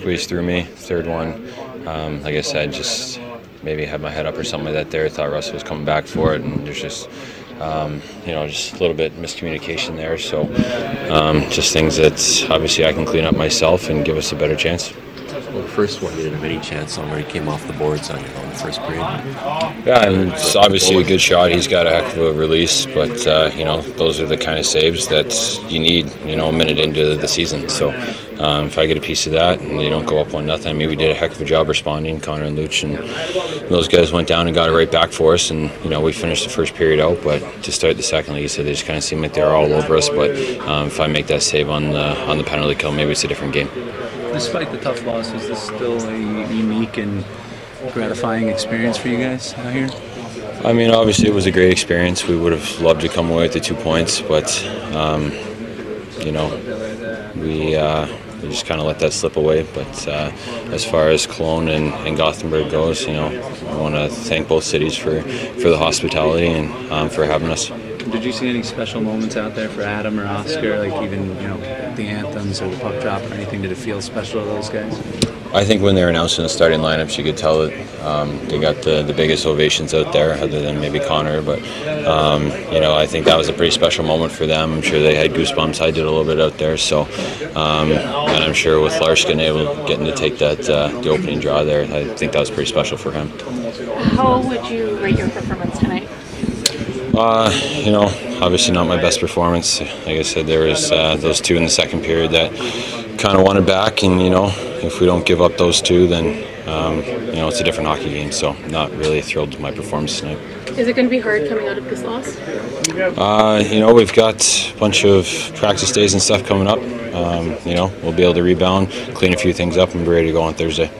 squeezed through me. Third one, um, like I said, just maybe had my head up or something like that there. Thought Russell was coming back for it, and there's just um, you know just a little bit miscommunication there. So um, just things that obviously I can clean up myself and give us a better chance. Well, the first one you didn't have any chance on where he came off the boards on you on the first period. Yeah, and it's obviously a good shot. He's got a heck of a release, but uh, you know those are the kind of saves that you need. You know, a minute into the season. So um, if I get a piece of that and they don't go up one nothing, I mean we did a heck of a job responding. Connor and Luch and those guys went down and got it right back for us, and you know we finished the first period out. But to start the second, like you said, they just kind of seemed like they were all over us. But um, if I make that save on the on the penalty kill, maybe it's a different game. Despite the tough loss, is this still a unique and gratifying experience for you guys out here? I mean, obviously it was a great experience. We would have loved to come away with the two points, but um, you know, we, uh, we just kind of let that slip away. But uh, as far as Cologne and, and, Gothenburg goes, you know, I want to thank both cities for, for the hospitality and um, for having us. Did you see any special moments out there for Adam or Oscar, like even you know the anthems or the puck drop or anything? Did it feel special to those guys? I think when they were announcing the starting lineups, you could tell that um, they got the, the biggest ovations out there, other than maybe Connor. But um, you know, I think that was a pretty special moment for them. I'm sure they had goosebumps. I did a little bit out there, so um, and I'm sure with Larskin able getting to take that uh, the opening draw there, I think that was pretty special for him. How would you rate your performance tonight? Uh, you know, obviously not my best performance. Like I said, there was uh, those two in the second period that kind of wanted back, and you know, if we don't give up those two, then um, you know it's a different hockey game. So, not really thrilled with my performance tonight. Is it going to be hard coming out of this loss? Uh, you know, we've got a bunch of practice days and stuff coming up. Um, you know, we'll be able to rebound, clean a few things up, and be ready to go on Thursday.